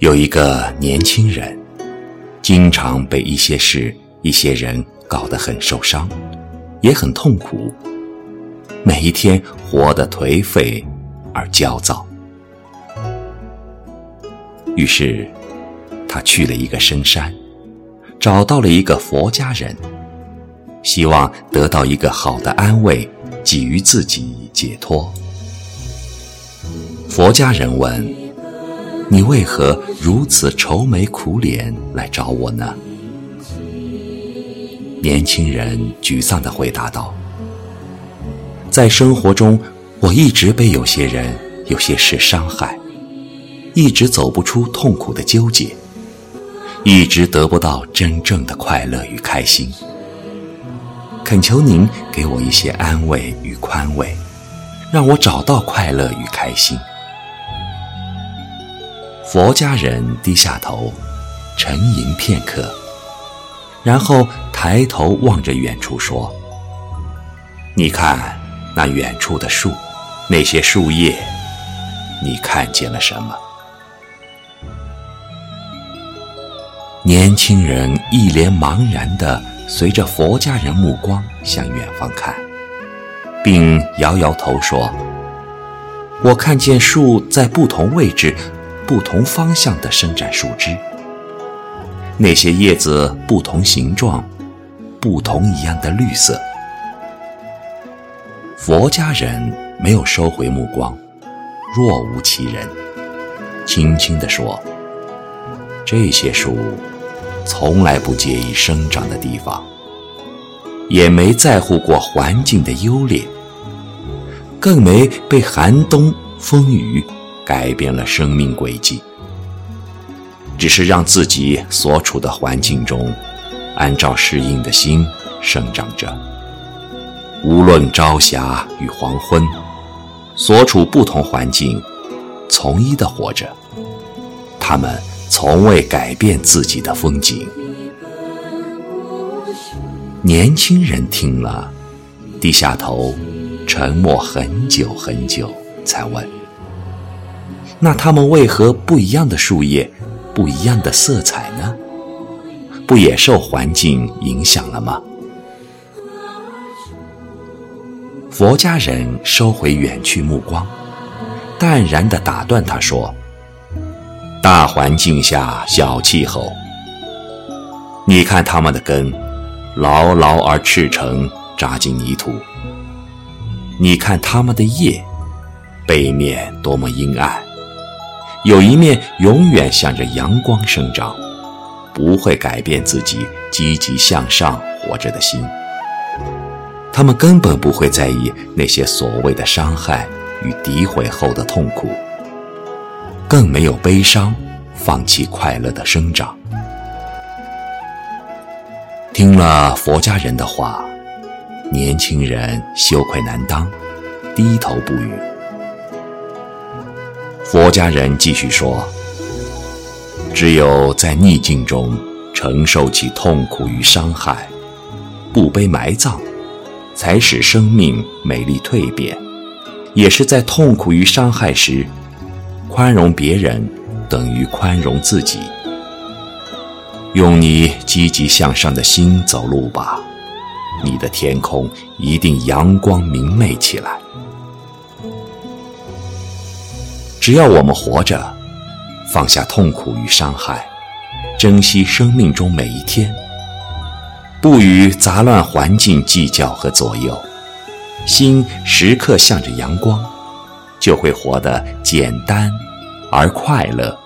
有一个年轻人，经常被一些事、一些人搞得很受伤，也很痛苦，每一天活得颓废而焦躁。于是，他去了一个深山，找到了一个佛家人，希望得到一个好的安慰，给予自己解脱。佛家人问：“你为何如此愁眉苦脸来找我呢？”年轻人沮丧地回答道：“在生活中，我一直被有些人、有些事伤害，一直走不出痛苦的纠结，一直得不到真正的快乐与开心。恳求您给我一些安慰与宽慰，让我找到快乐与开心。”佛家人低下头，沉吟片刻，然后抬头望着远处说：“你看那远处的树，那些树叶，你看见了什么？”年轻人一脸茫然地随着佛家人目光向远方看，并摇摇头说：“我看见树在不同位置。”不同方向的伸展树枝，那些叶子不同形状，不同一样的绿色。佛家人没有收回目光，若无其人，轻轻地说：“这些树从来不介意生长的地方，也没在乎过环境的优劣，更没被寒冬风雨。”改变了生命轨迹，只是让自己所处的环境中，按照适应的心生长着。无论朝霞与黄昏，所处不同环境，从一的活着。他们从未改变自己的风景。年轻人听了，低下头，沉默很久很久，才问。那它们为何不一样的树叶，不一样的色彩呢？不也受环境影响了吗？佛家人收回远去目光，淡然地打断他说：“大环境下小气候，你看它们的根，牢牢而赤诚扎进泥土；你看它们的叶，背面多么阴暗。”有一面永远向着阳光生长，不会改变自己积极向上活着的心。他们根本不会在意那些所谓的伤害与诋毁后的痛苦，更没有悲伤，放弃快乐的生长。听了佛家人的话，年轻人羞愧难当，低头不语。佛家人继续说：“只有在逆境中承受起痛苦与伤害，不被埋葬，才使生命美丽蜕变；也是在痛苦与伤害时，宽容别人等于宽容自己。用你积极向上的心走路吧，你的天空一定阳光明媚起来。”只要我们活着，放下痛苦与伤害，珍惜生命中每一天，不与杂乱环境计较和左右，心时刻向着阳光，就会活得简单而快乐。